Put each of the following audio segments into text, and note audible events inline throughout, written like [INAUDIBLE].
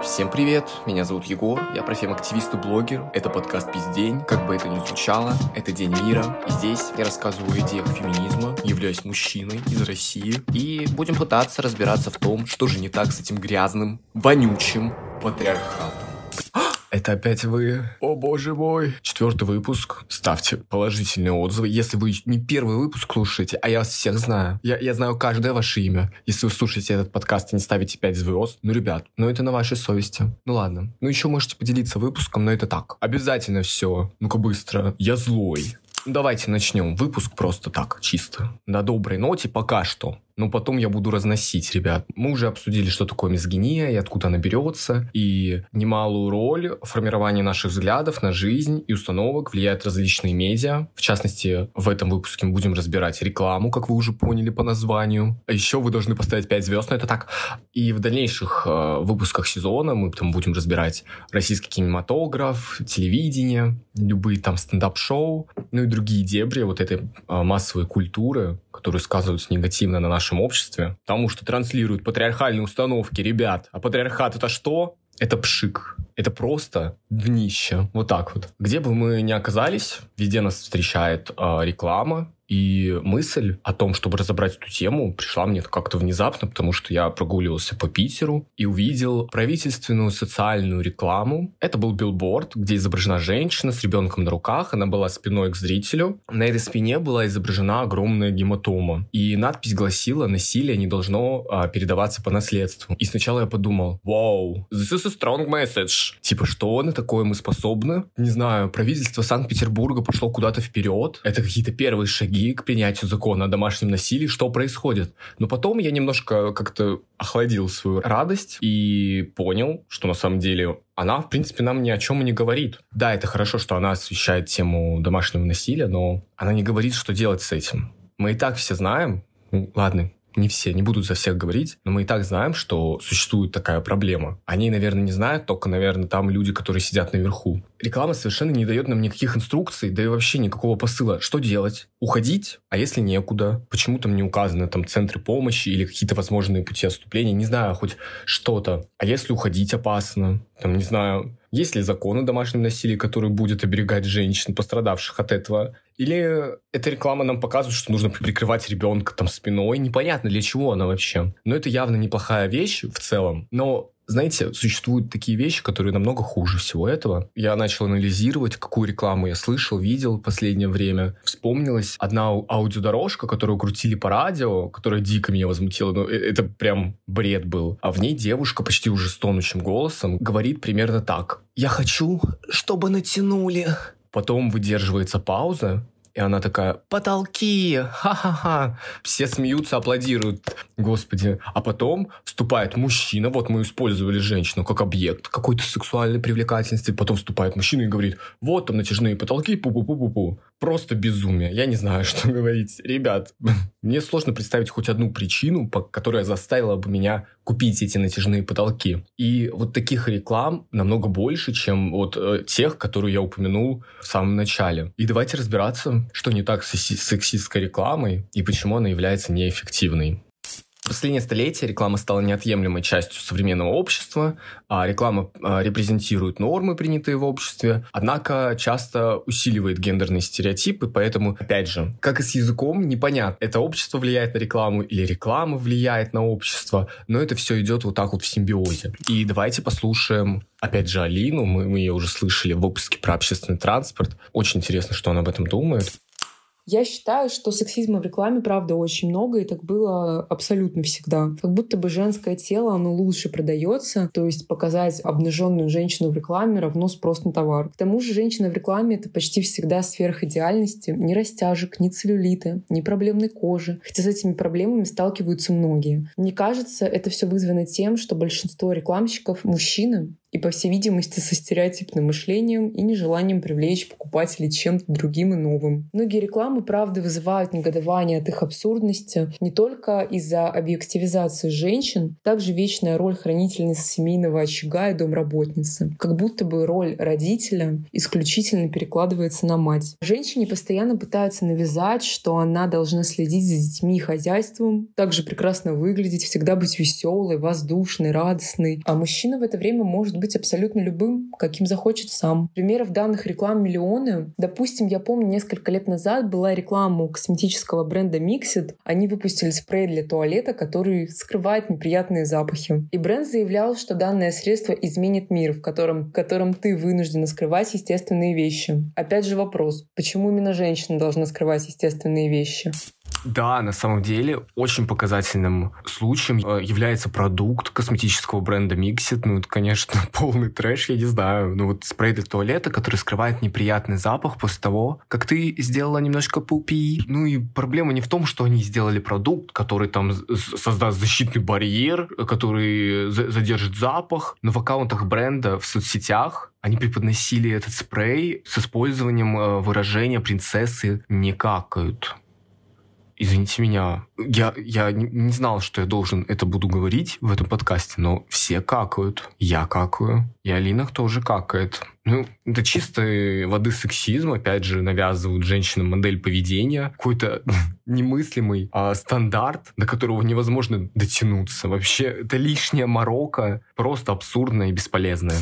Всем привет, меня зовут Егор, я профем-активист и блогер. Это подкаст «Пиздень», как бы это ни звучало, это День мира. И здесь я рассказываю о идеях феминизма, являюсь мужчиной из России. И будем пытаться разбираться в том, что же не так с этим грязным, вонючим патриархатом. Это опять вы. О боже мой. Четвертый выпуск. Ставьте положительные отзывы. Если вы не первый выпуск слушаете, а я вас всех знаю. Я, я знаю каждое ваше имя. Если вы слушаете этот подкаст и не ставите 5 звезд, ну, ребят, ну это на вашей совести. Ну ладно. Ну еще можете поделиться выпуском, но это так. Обязательно все. Ну-ка быстро. Я злой. Давайте начнем выпуск просто так, чисто. На доброй ноте пока что но потом я буду разносить, ребят. Мы уже обсудили, что такое мизгиния и откуда она берется, и немалую роль в формировании наших взглядов на жизнь и установок влияют различные медиа. В частности, в этом выпуске мы будем разбирать рекламу, как вы уже поняли по названию. А еще вы должны поставить 5 звезд, но это так. И в дальнейших э, выпусках сезона мы там будем разбирать российский кинематограф, телевидение, любые там стендап-шоу, ну и другие дебри вот этой э, массовой культуры, которые сказываются негативно на нашем обществе, потому что транслируют патриархальные установки, ребят. А патриархат это что? Это пшик. Это просто днище. Вот так вот. Где бы мы ни оказались, везде нас встречает э, реклама, и мысль о том, чтобы разобрать эту тему, пришла мне как-то внезапно, потому что я прогуливался по Питеру и увидел правительственную социальную рекламу. Это был билборд, где изображена женщина с ребенком на руках, она была спиной к зрителю. На этой спине была изображена огромная гематома. И надпись гласила «Насилие не должно а, передаваться по наследству». И сначала я подумал, вау, this is a strong message. Типа, что на такое мы способны? Не знаю, правительство Санкт-Петербурга пошло куда-то вперед. Это какие-то первые шаги к принятию закона о домашнем насилии, что происходит. Но потом я немножко как-то охладил свою радость и понял, что на самом деле она, в принципе, нам ни о чем и не говорит. Да, это хорошо, что она освещает тему домашнего насилия, но она не говорит, что делать с этим. Мы и так все знаем, ну, ладно, не все, не будут за всех говорить, но мы и так знаем, что существует такая проблема. Они, наверное, не знают, только, наверное, там люди, которые сидят наверху. Реклама совершенно не дает нам никаких инструкций, да и вообще никакого посыла. Что делать? Уходить? А если некуда? Почему там не указаны там центры помощи или какие-то возможные пути отступления? Не знаю, хоть что-то. А если уходить опасно? Там, не знаю, есть ли закон о домашнем насилии, который будет оберегать женщин, пострадавших от этого? Или эта реклама нам показывает, что нужно прикрывать ребенка там спиной? Непонятно, для чего она вообще. Но это явно неплохая вещь в целом. Но знаете, существуют такие вещи, которые намного хуже всего этого. Я начал анализировать, какую рекламу я слышал, видел в последнее время. Вспомнилась одна аудиодорожка, которую крутили по радио, которая дико меня возмутила. Ну, э, это прям бред был. А в ней девушка почти уже стонущим голосом говорит примерно так. «Я хочу, чтобы натянули». Потом выдерживается пауза, и она такая, потолки, ха-ха-ха. Все смеются, аплодируют. Господи. А потом вступает мужчина, вот мы использовали женщину как объект какой-то сексуальной привлекательности, потом вступает мужчина и говорит, вот там натяжные потолки, пу-пу-пу-пу-пу. Просто безумие. Я не знаю, [LAUGHS] что говорить. Ребят, [LAUGHS] мне сложно представить хоть одну причину, которая заставила бы меня купить эти натяжные потолки. И вот таких реклам намного больше, чем вот э, тех, которые я упомянул в самом начале. И давайте разбираться, что не так с сексистской рекламой и почему она является неэффективной последнее столетие реклама стала неотъемлемой частью современного общества, а реклама а, репрезентирует нормы, принятые в обществе, однако часто усиливает гендерные стереотипы, поэтому, опять же, как и с языком, непонятно, это общество влияет на рекламу или реклама влияет на общество, но это все идет вот так вот в симбиозе. И давайте послушаем опять же, Алину, мы, мы ее уже слышали в выпуске про общественный транспорт. Очень интересно, что она об этом думает. Я считаю, что сексизма в рекламе, правда, очень много, и так было абсолютно всегда. Как будто бы женское тело, оно лучше продается, то есть показать обнаженную женщину в рекламе равно спрос на товар. К тому же женщина в рекламе — это почти всегда сверхидеальности, ни растяжек, ни целлюлита, ни проблемной кожи, хотя с этими проблемами сталкиваются многие. Мне кажется, это все вызвано тем, что большинство рекламщиков — мужчины, и, по всей видимости, со стереотипным мышлением и нежеланием привлечь покупателей чем-то другим и новым. Многие рекламы, правда, вызывают негодование от их абсурдности не только из-за объективизации женщин, также вечная роль хранительницы семейного очага и домработницы. Как будто бы роль родителя исключительно перекладывается на мать. Женщине постоянно пытаются навязать, что она должна следить за детьми и хозяйством, также прекрасно выглядеть, всегда быть веселой, воздушной, радостной. А мужчина в это время может быть абсолютно любым, каким захочет сам. Примеров данных реклам миллионы. Допустим, я помню, несколько лет назад была реклама у косметического бренда Mixit. Они выпустили спрей для туалета, который скрывает неприятные запахи. И бренд заявлял, что данное средство изменит мир, в котором, в котором ты вынуждена скрывать естественные вещи. Опять же вопрос, почему именно женщина должна скрывать естественные вещи? Да, на самом деле очень показательным случаем э, является продукт косметического бренда Mixit. Ну, это, конечно, [LAUGHS] полный трэш, я не знаю. Ну, вот спрей для туалета, который скрывает неприятный запах после того, как ты сделала немножко пупи. Ну, и проблема не в том, что они сделали продукт, который там создаст защитный барьер, который задержит запах. Но в аккаунтах бренда в соцсетях они преподносили этот спрей с использованием э, выражения «принцессы не какают». Извините меня, я, я не, знал, что я должен это буду говорить в этом подкасте, но все какают. Я какаю. И Алина тоже какает. Ну, это чистой воды сексизм. Опять же, навязывают женщинам модель поведения. Какой-то [LAUGHS] немыслимый а, стандарт, до которого невозможно дотянуться. Вообще, это лишняя морока. Просто абсурдная и бесполезная.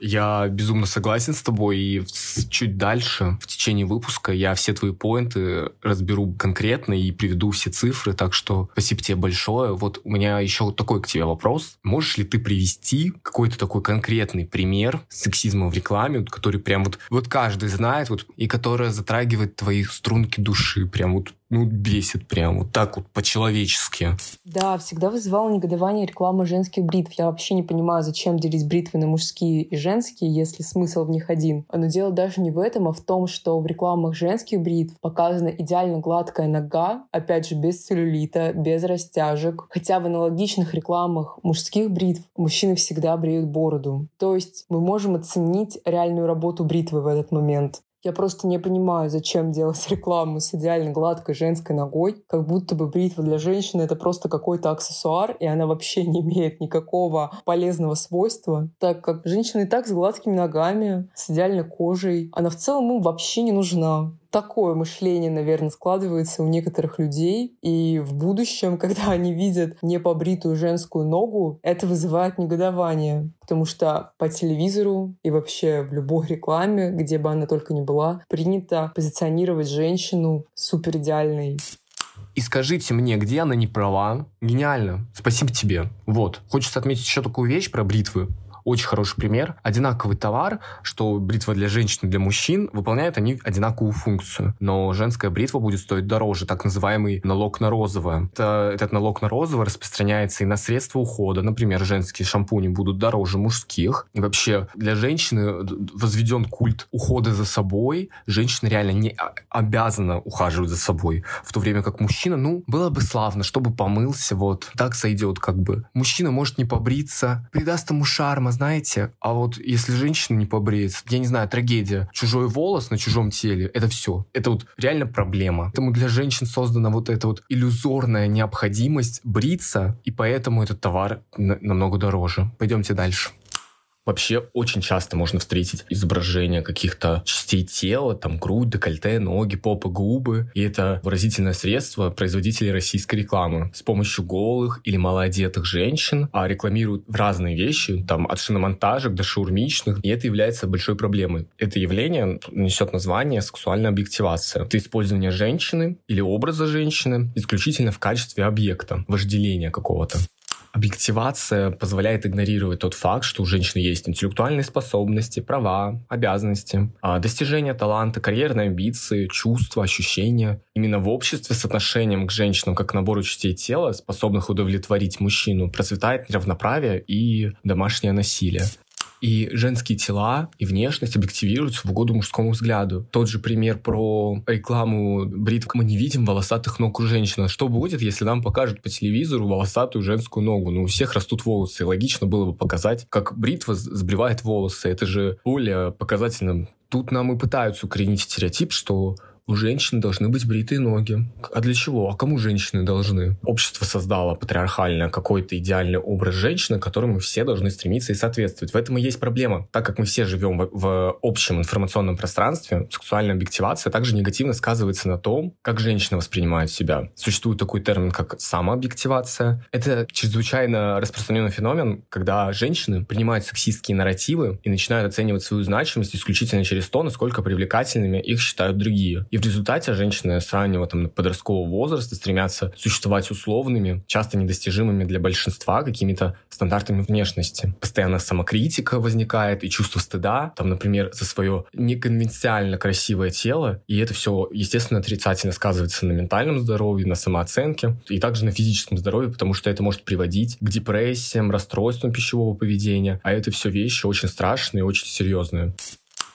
Я безумно согласен с тобой, и чуть дальше, в течение выпуска, я все твои поинты разберу конкретно и приведу все цифры, так что спасибо тебе большое. Вот у меня еще такой к тебе вопрос. Можешь ли ты привести какой-то такой конкретный пример сексизма в рекламе, который прям вот, вот каждый знает, вот, и которая затрагивает твои струнки души, прям вот ну, бесит прям вот так вот по-человечески. Да, всегда вызывала негодование реклама женских бритв. Я вообще не понимаю, зачем делить бритвы на мужские и женские, если смысл в них один. Но дело даже не в этом, а в том, что в рекламах женских бритв показана идеально гладкая нога, опять же, без целлюлита, без растяжек. Хотя в аналогичных рекламах мужских бритв мужчины всегда бреют бороду. То есть мы можем оценить реальную работу бритвы в этот момент. Я просто не понимаю, зачем делать [LAUGHS] рекламу с идеально гладкой женской ногой, как будто бы бритва для женщины — это просто какой-то аксессуар, и она вообще не имеет никакого полезного свойства, так как женщина и так с гладкими ногами, с идеальной кожей, она в целом им вообще не нужна такое мышление, наверное, складывается у некоторых людей. И в будущем, [LAUGHS] когда они видят непобритую женскую ногу, это вызывает негодование. Потому что по телевизору и вообще в любой рекламе, где бы она только ни была, принято позиционировать женщину супер идеальной. И скажите мне, где она не права? Гениально. Спасибо тебе. Вот. Хочется отметить еще такую вещь про бритвы очень хороший пример. Одинаковый товар, что бритва для женщин и для мужчин, выполняют они одинаковую функцию. Но женская бритва будет стоить дороже, так называемый налог на розовое. Это, этот налог на розовое распространяется и на средства ухода. Например, женские шампуни будут дороже мужских. И вообще для женщины возведен культ ухода за собой. Женщина реально не обязана ухаживать за собой. В то время как мужчина, ну, было бы славно, чтобы помылся, вот, так сойдет как бы. Мужчина может не побриться, придаст ему шарма, знаете, а вот если женщина не побреется, я не знаю, трагедия. Чужой волос на чужом теле, это все. Это вот реально проблема. Поэтому для женщин создана вот эта вот иллюзорная необходимость бриться, и поэтому этот товар намного дороже. Пойдемте дальше. Вообще очень часто можно встретить изображения каких-то частей тела, там грудь, декольте, ноги, попа, губы. И это выразительное средство производителей российской рекламы. С помощью голых или малоодетых женщин а рекламируют разные вещи, там от шиномонтажек до шаурмичных. И это является большой проблемой. Это явление несет название сексуальная объективация. Это использование женщины или образа женщины исключительно в качестве объекта, вожделения какого-то. Объективация позволяет игнорировать тот факт, что у женщины есть интеллектуальные способности, права, обязанности, а достижения таланта, карьерные амбиции, чувства, ощущения. Именно в обществе с отношением к женщинам как к набору частей тела, способных удовлетворить мужчину, процветает неравноправие и домашнее насилие. И женские тела и внешность объективируются в угоду мужскому взгляду. Тот же пример про рекламу бритв. Мы не видим волосатых ног у женщин. Что будет, если нам покажут по телевизору волосатую женскую ногу? Ну, у всех растут волосы. Логично было бы показать, как бритва сбривает волосы. Это же более показательно. Тут нам и пытаются укоренить стереотип, что у женщин должны быть бритые ноги. А для чего? А кому женщины должны? Общество создало патриархальное какой-то идеальный образ женщины, которому все должны стремиться и соответствовать. В этом и есть проблема. Так как мы все живем в, в общем информационном пространстве, сексуальная объективация также негативно сказывается на том, как женщины воспринимают себя. Существует такой термин, как самообъективация. Это чрезвычайно распространенный феномен, когда женщины принимают сексистские нарративы и начинают оценивать свою значимость исключительно через то, насколько привлекательными их считают другие. И в результате женщины с раннего там, подросткового возраста стремятся существовать условными, часто недостижимыми для большинства какими-то стандартами внешности. Постоянно самокритика возникает и чувство стыда, там, например, за свое неконвенциально красивое тело. И это все, естественно, отрицательно сказывается на ментальном здоровье, на самооценке и также на физическом здоровье, потому что это может приводить к депрессиям, расстройствам пищевого поведения. А это все вещи очень страшные и очень серьезные.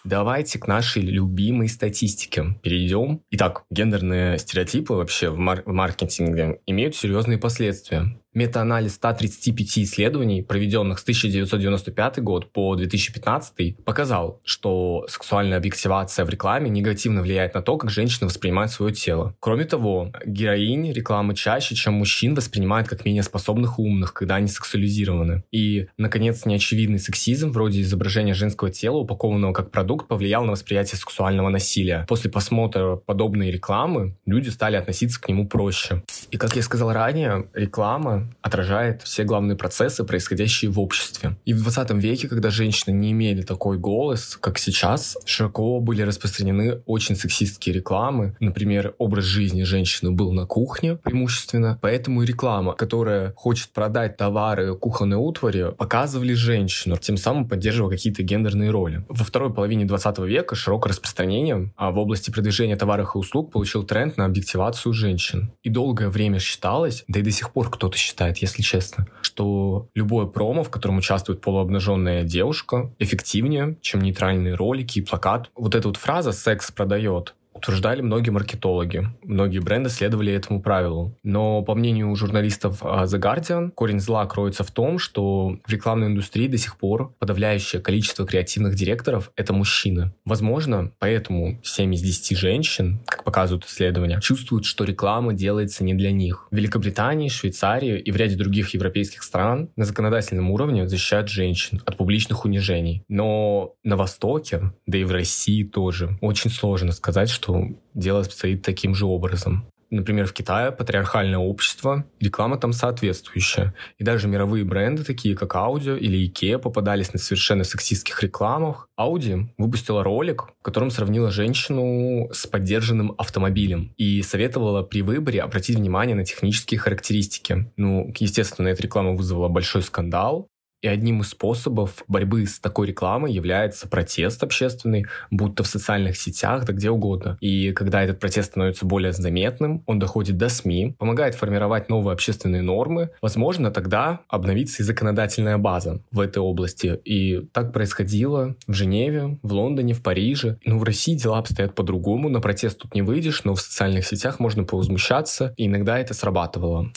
Давайте к нашей любимой статистике перейдем. Итак, гендерные стереотипы вообще в, мар- в маркетинге имеют серьезные последствия. Метаанализ 135 исследований, проведенных с 1995 год по 2015, показал, что сексуальная объективация в рекламе негативно влияет на то, как женщины воспринимают свое тело. Кроме того, героинь рекламы чаще, чем мужчин, воспринимают как менее способных и умных, когда они сексуализированы. И, наконец, неочевидный сексизм, вроде изображения женского тела, упакованного как продукт, повлиял на восприятие сексуального насилия. После просмотра подобной рекламы люди стали относиться к нему проще. И, как я сказал ранее, реклама отражает все главные процессы, происходящие в обществе. И в 20 веке, когда женщины не имели такой голос, как сейчас, широко были распространены очень сексистские рекламы. Например, образ жизни женщины был на кухне преимущественно, поэтому и реклама, которая хочет продать товары кухонной утвари, показывали женщину, тем самым поддерживая какие-то гендерные роли. Во второй половине 20 века широкое распространение а в области продвижения товаров и услуг получил тренд на объективацию женщин. И долгое время считалось, да и до сих пор кто-то считает, если честно, что любое промо, в котором участвует полуобнаженная девушка, эффективнее, чем нейтральные ролики и плакат. Вот эта вот фраза «секс продает», утверждали многие маркетологи. Многие бренды следовали этому правилу. Но, по мнению журналистов а, The Guardian, корень зла кроется в том, что в рекламной индустрии до сих пор подавляющее количество креативных директоров — это мужчины. Возможно, поэтому 7 из 10 женщин, как показывают исследования, чувствуют, что реклама делается не для них. В Великобритании, Швейцарии и в ряде других европейских стран на законодательном уровне защищают женщин от публичных унижений. Но на Востоке, да и в России тоже, очень сложно сказать, что что дело обстоит таким же образом. Например, в Китае патриархальное общество, реклама там соответствующая. И даже мировые бренды, такие как Audi или IKEA, попадались на совершенно сексистских рекламах. Audi выпустила ролик, в котором сравнила женщину с поддержанным автомобилем и советовала при выборе обратить внимание на технические характеристики. Ну, естественно, эта реклама вызвала большой скандал, и одним из способов борьбы с такой рекламой является протест общественный, будто в социальных сетях, да где угодно. И когда этот протест становится более заметным, он доходит до СМИ, помогает формировать новые общественные нормы, возможно, тогда обновится и законодательная база в этой области. И так происходило в Женеве, в Лондоне, в Париже. Ну, в России дела обстоят по-другому, на протест тут не выйдешь, но в социальных сетях можно повозмущаться, и иногда это срабатывало.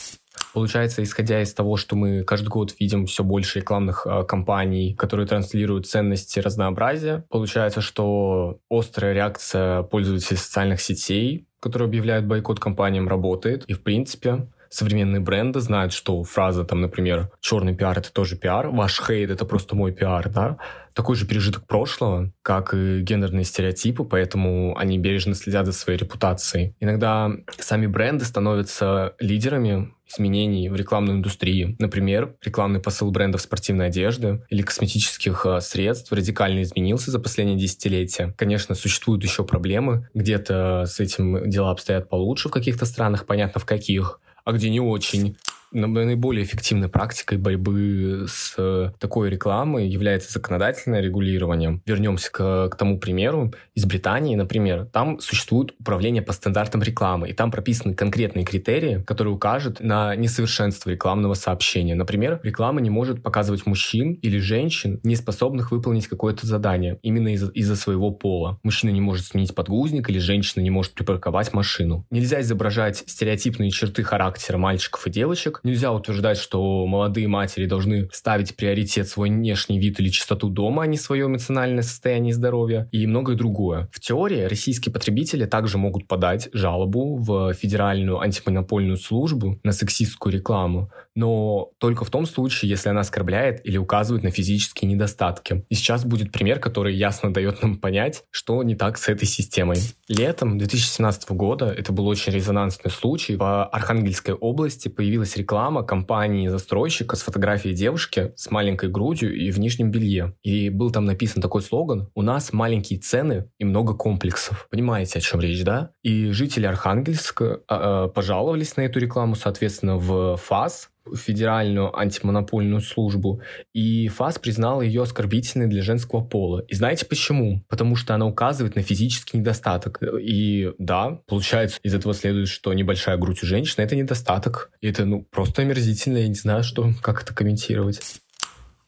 Получается, исходя из того, что мы каждый год видим все больше рекламных э, кампаний, которые транслируют ценности разнообразия, получается, что острая реакция пользователей социальных сетей, которые объявляют бойкот компаниям, работает. И, в принципе, современные бренды знают, что фраза, там, например, черный пиар — это тоже пиар, ваш хейт — это просто мой пиар, да, такой же пережиток прошлого, как и гендерные стереотипы, поэтому они бережно следят за своей репутацией. Иногда сами бренды становятся лидерами изменений в рекламной индустрии. Например, рекламный посыл брендов спортивной одежды или косметических э, средств радикально изменился за последние десятилетия. Конечно, существуют еще проблемы. Где-то с этим дела обстоят получше в каких-то странах, понятно в каких, а где не очень. Наиболее эффективной практикой борьбы с такой рекламой является законодательное регулирование. Вернемся к, к тому примеру из Британии, например. Там существует управление по стандартам рекламы, и там прописаны конкретные критерии, которые укажут на несовершенство рекламного сообщения. Например, реклама не может показывать мужчин или женщин, не способных выполнить какое-то задание именно из-за из своего пола. Мужчина не может сменить подгузник или женщина не может припарковать машину. Нельзя изображать стереотипные черты характера мальчиков и девочек. Нельзя утверждать, что молодые матери должны ставить приоритет свой внешний вид или чистоту дома, а не свое эмоциональное состояние и здоровье. И многое другое. В теории российские потребители также могут подать жалобу в Федеральную антимонопольную службу на сексистскую рекламу, но только в том случае, если она оскорбляет или указывает на физические недостатки. И сейчас будет пример, который ясно дает нам понять, что не так с этой системой. Летом 2017 года, это был очень резонансный случай, в Архангельской области появилась реклама компании-застройщика с фотографией девушки с маленькой грудью и в нижнем белье. И был там написан такой слоган «У нас маленькие цены и много комплексов». Понимаете, о чем речь, да? И жители Архангельска э, пожаловались на эту рекламу, соответственно, в ФАС, Федеральную антимонопольную службу, и ФАС признал ее оскорбительной для женского пола. И знаете почему? Потому что она указывает на физический недостаток. И да, получается, из этого следует, что небольшая грудь у женщины — это недостаток. И это, ну, просто омерзительно, я не знаю, что, [LAUGHS] как это комментировать.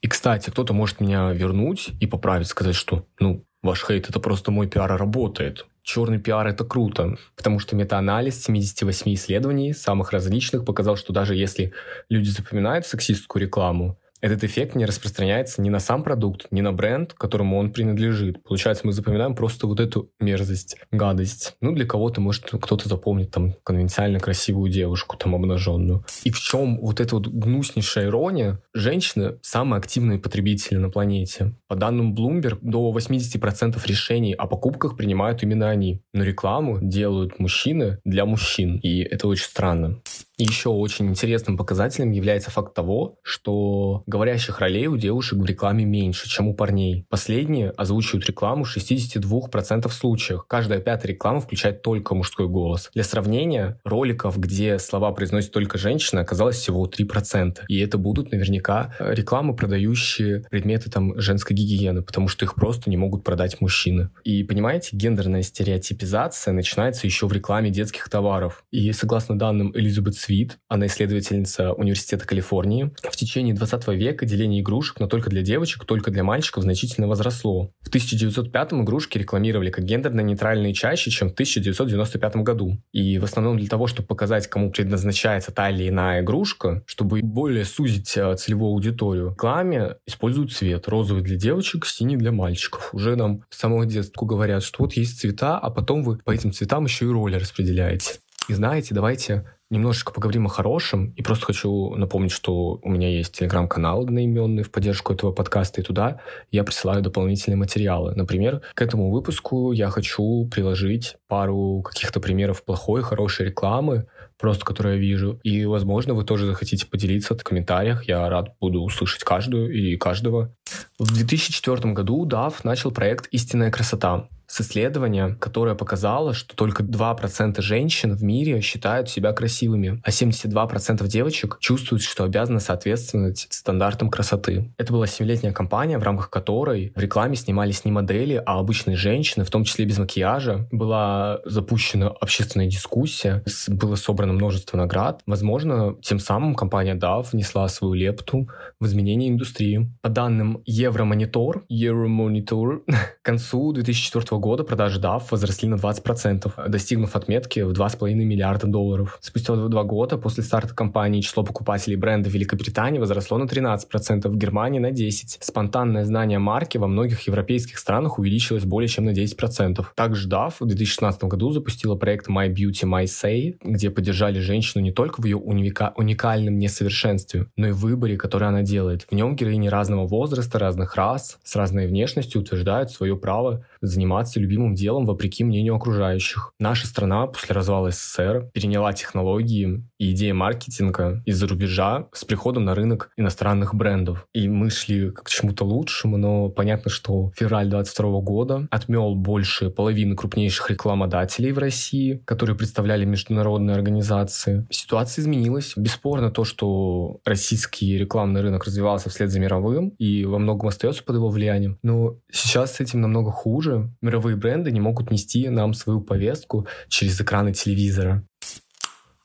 И, кстати, кто-то может меня вернуть и поправить, сказать, что, ну, ваш хейт — это просто мой пиар работает. Черный пиар — это круто, потому что метаанализ 78 исследований, самых различных, показал, что даже если люди запоминают сексистскую рекламу, этот эффект не распространяется ни на сам продукт, ни на бренд, которому он принадлежит. Получается, мы запоминаем просто вот эту мерзость, гадость. Ну, для кого-то, может, кто-то запомнит там конвенциально красивую девушку, там обнаженную. И в чем вот эта вот гнуснейшая ирония? Женщины — самые активные потребители на планете. По данным Bloomberg, до 80% решений о покупках принимают именно они. Но рекламу делают мужчины для мужчин. И это очень странно. Еще очень интересным показателем является факт того, что говорящих ролей у девушек в рекламе меньше, чем у парней. Последние озвучивают рекламу в 62% случаях. Каждая пятая реклама включает только мужской голос. Для сравнения, роликов, где слова произносит только женщина, оказалось всего 3%. И это будут наверняка э, рекламы, продающие предметы там женской гигиены, потому что их просто не могут продать мужчины. И понимаете, гендерная стереотипизация начинается еще в рекламе детских товаров. И согласно данным Элизабет Свит, она исследовательница Университета Калифорнии, в течение 20 века деление игрушек, но только для девочек, только для мальчиков значительно возросло. В 1905 игрушки рекламировали как гендерно-нейтральные чаще, чем в 1995 году. И в основном для того, чтобы показать, кому предназначается та или иная игрушка, чтобы более сузить э, целевую аудиторию, в рекламе используют цвет. Розовый для девочек, синий для мальчиков. Уже нам с самого детства говорят, что вот есть цвета, а потом вы по этим цветам еще и роли распределяете. И знаете, давайте немножечко поговорим о хорошем. И просто хочу напомнить, что у меня есть телеграм-канал одноименный в поддержку этого подкаста, и туда я присылаю дополнительные материалы. Например, к этому выпуску я хочу приложить пару каких-то примеров плохой, хорошей рекламы, просто которую я вижу. И, возможно, вы тоже захотите поделиться в комментариях. Я рад буду услышать каждую и каждого. В 2004 году DAF начал проект «Истинная красота» с исследования, которое показало, что только 2% женщин в мире считают себя красивыми, а 72% девочек чувствуют, что обязаны соответствовать стандартам красоты. Это была 7-летняя кампания, в рамках которой в рекламе снимались не модели, а обычные женщины, в том числе без макияжа. Была запущена общественная дискуссия, было собрано множество наград. Возможно, тем самым компания DAF внесла свою лепту в изменение индустрии. По данным Евромонитор, Euromonitor, [LAUGHS] к концу 2004 года продажи DAF возросли на 20%, достигнув отметки в 2,5 миллиарда долларов. Спустя два года после старта компании число покупателей бренда в Великобритании возросло на 13%, в Германии на 10%. Спонтанное знание марки во многих европейских странах увеличилось более чем на 10%. Также DAF в 2016 году запустила проект My Beauty My Say, где поддержали женщину не только в ее уника- уникальном несовершенстве, но и в выборе, который она делает. В нем героини разного возраста, разных рас, с разной внешностью утверждают свое право заниматься любимым делом вопреки мнению окружающих. Наша страна после развала СССР переняла технологии и идея маркетинга из-за рубежа с приходом на рынок иностранных брендов. И мы шли к чему-то лучшему, но понятно, что февраль 22 года отмел больше половины крупнейших рекламодателей в России, которые представляли международные организации. Ситуация изменилась. Бесспорно то, что российский рекламный рынок развивался вслед за мировым и во многом остается под его влиянием. Но сейчас с этим намного хуже. Мировые бренды не могут нести нам свою повестку через экраны телевизора.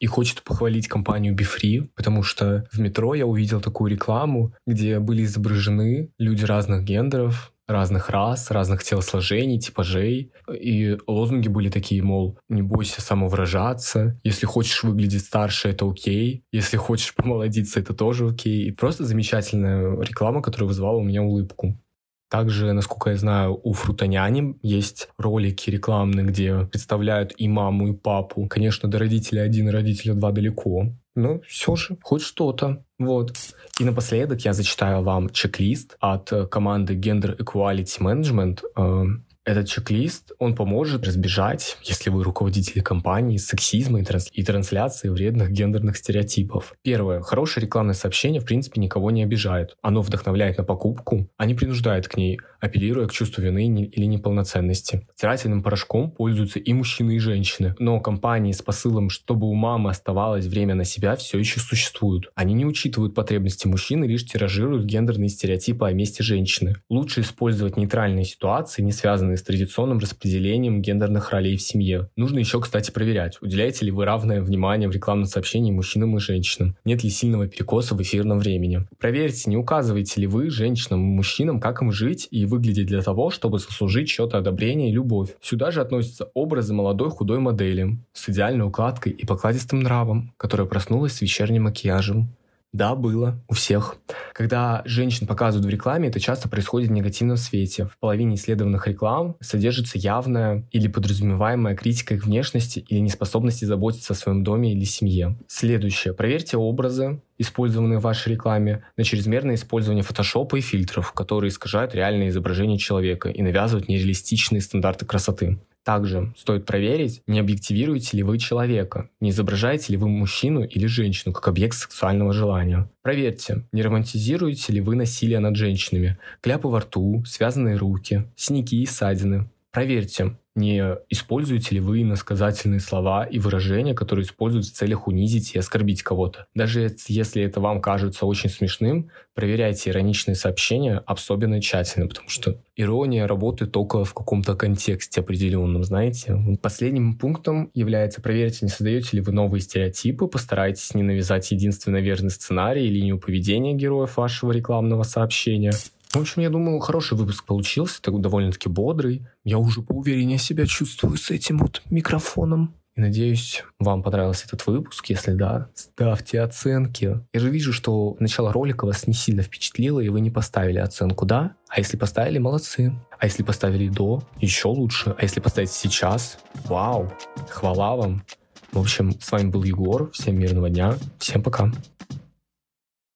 И хочет похвалить компанию BeFree, потому что в метро я увидел такую рекламу, где были изображены люди разных гендеров, разных рас, разных телосложений, типажей. И лозунги были такие, мол, не бойся самовыражаться, если хочешь выглядеть старше, это окей, если хочешь помолодиться, это тоже окей. И просто замечательная реклама, которая вызывала у меня улыбку. Также, насколько я знаю, у Фрутоняни есть ролики рекламные, где представляют и маму, и папу. Конечно, до родителя один родителя два далеко. Но все же, хоть что-то. Вот. И напоследок я зачитаю вам чек-лист от команды Gender Equality Management, этот чек-лист, он поможет разбежать, если вы руководители компании, сексизма и, транс и трансляции вредных гендерных стереотипов. Первое. Хорошее рекламное сообщение, в принципе, никого не обижает. Оно вдохновляет на покупку, а не принуждает к ней, апеллируя к чувству вины или неполноценности. Стирательным порошком пользуются и мужчины, и женщины. Но компании с посылом, чтобы у мамы оставалось время на себя, все еще существуют. Они не учитывают потребности мужчины, лишь тиражируют гендерные стереотипы о месте женщины. Лучше использовать нейтральные ситуации, не связанные связанные с традиционным распределением гендерных ролей в семье. Нужно еще, кстати, проверять, уделяете ли вы равное внимание в рекламном сообщении мужчинам и женщинам, нет ли сильного перекоса в эфирном времени. Проверьте, не указываете ли вы женщинам и мужчинам, как им жить и выглядеть для того, чтобы заслужить счет одобрения и любовь. Сюда же относятся образы молодой худой модели с идеальной укладкой и покладистым нравом, которая проснулась с вечерним макияжем. Да, было. У всех. Когда женщин показывают в рекламе, это часто происходит в негативном свете. В половине исследованных реклам содержится явная или подразумеваемая критика их внешности или неспособности заботиться о своем доме или семье. Следующее. Проверьте образы, использованные в вашей рекламе, на чрезмерное использование фотошопа и фильтров, которые искажают реальное изображение человека и навязывают нереалистичные стандарты красоты. Также стоит проверить, не объективируете ли вы человека, не изображаете ли вы мужчину или женщину как объект сексуального желания. Проверьте, не романтизируете ли вы насилие над женщинами, кляпы во рту, связанные руки, синяки и ссадины. Проверьте, не используете ли вы иносказательные слова и выражения, которые используют в целях унизить и оскорбить кого-то. Даже если это вам кажется очень смешным, проверяйте ироничные сообщения особенно тщательно, потому что ирония работает только в каком-то контексте определенном, знаете. Последним пунктом является проверить, не создаете ли вы новые стереотипы, постарайтесь не навязать единственно верный сценарий и линию поведения героев вашего рекламного сообщения. В общем, я думаю, хороший выпуск получился, такой довольно-таки бодрый. Я уже поувереннее себя чувствую с этим вот микрофоном. И надеюсь, вам понравился этот выпуск. Если да, ставьте оценки. Я же вижу, что начало ролика вас не сильно впечатлило, и вы не поставили оценку «да». А если поставили, молодцы. А если поставили «до», еще лучше. А если поставить «сейчас», вау, хвала вам. В общем, с вами был Егор. Всем мирного дня. Всем пока.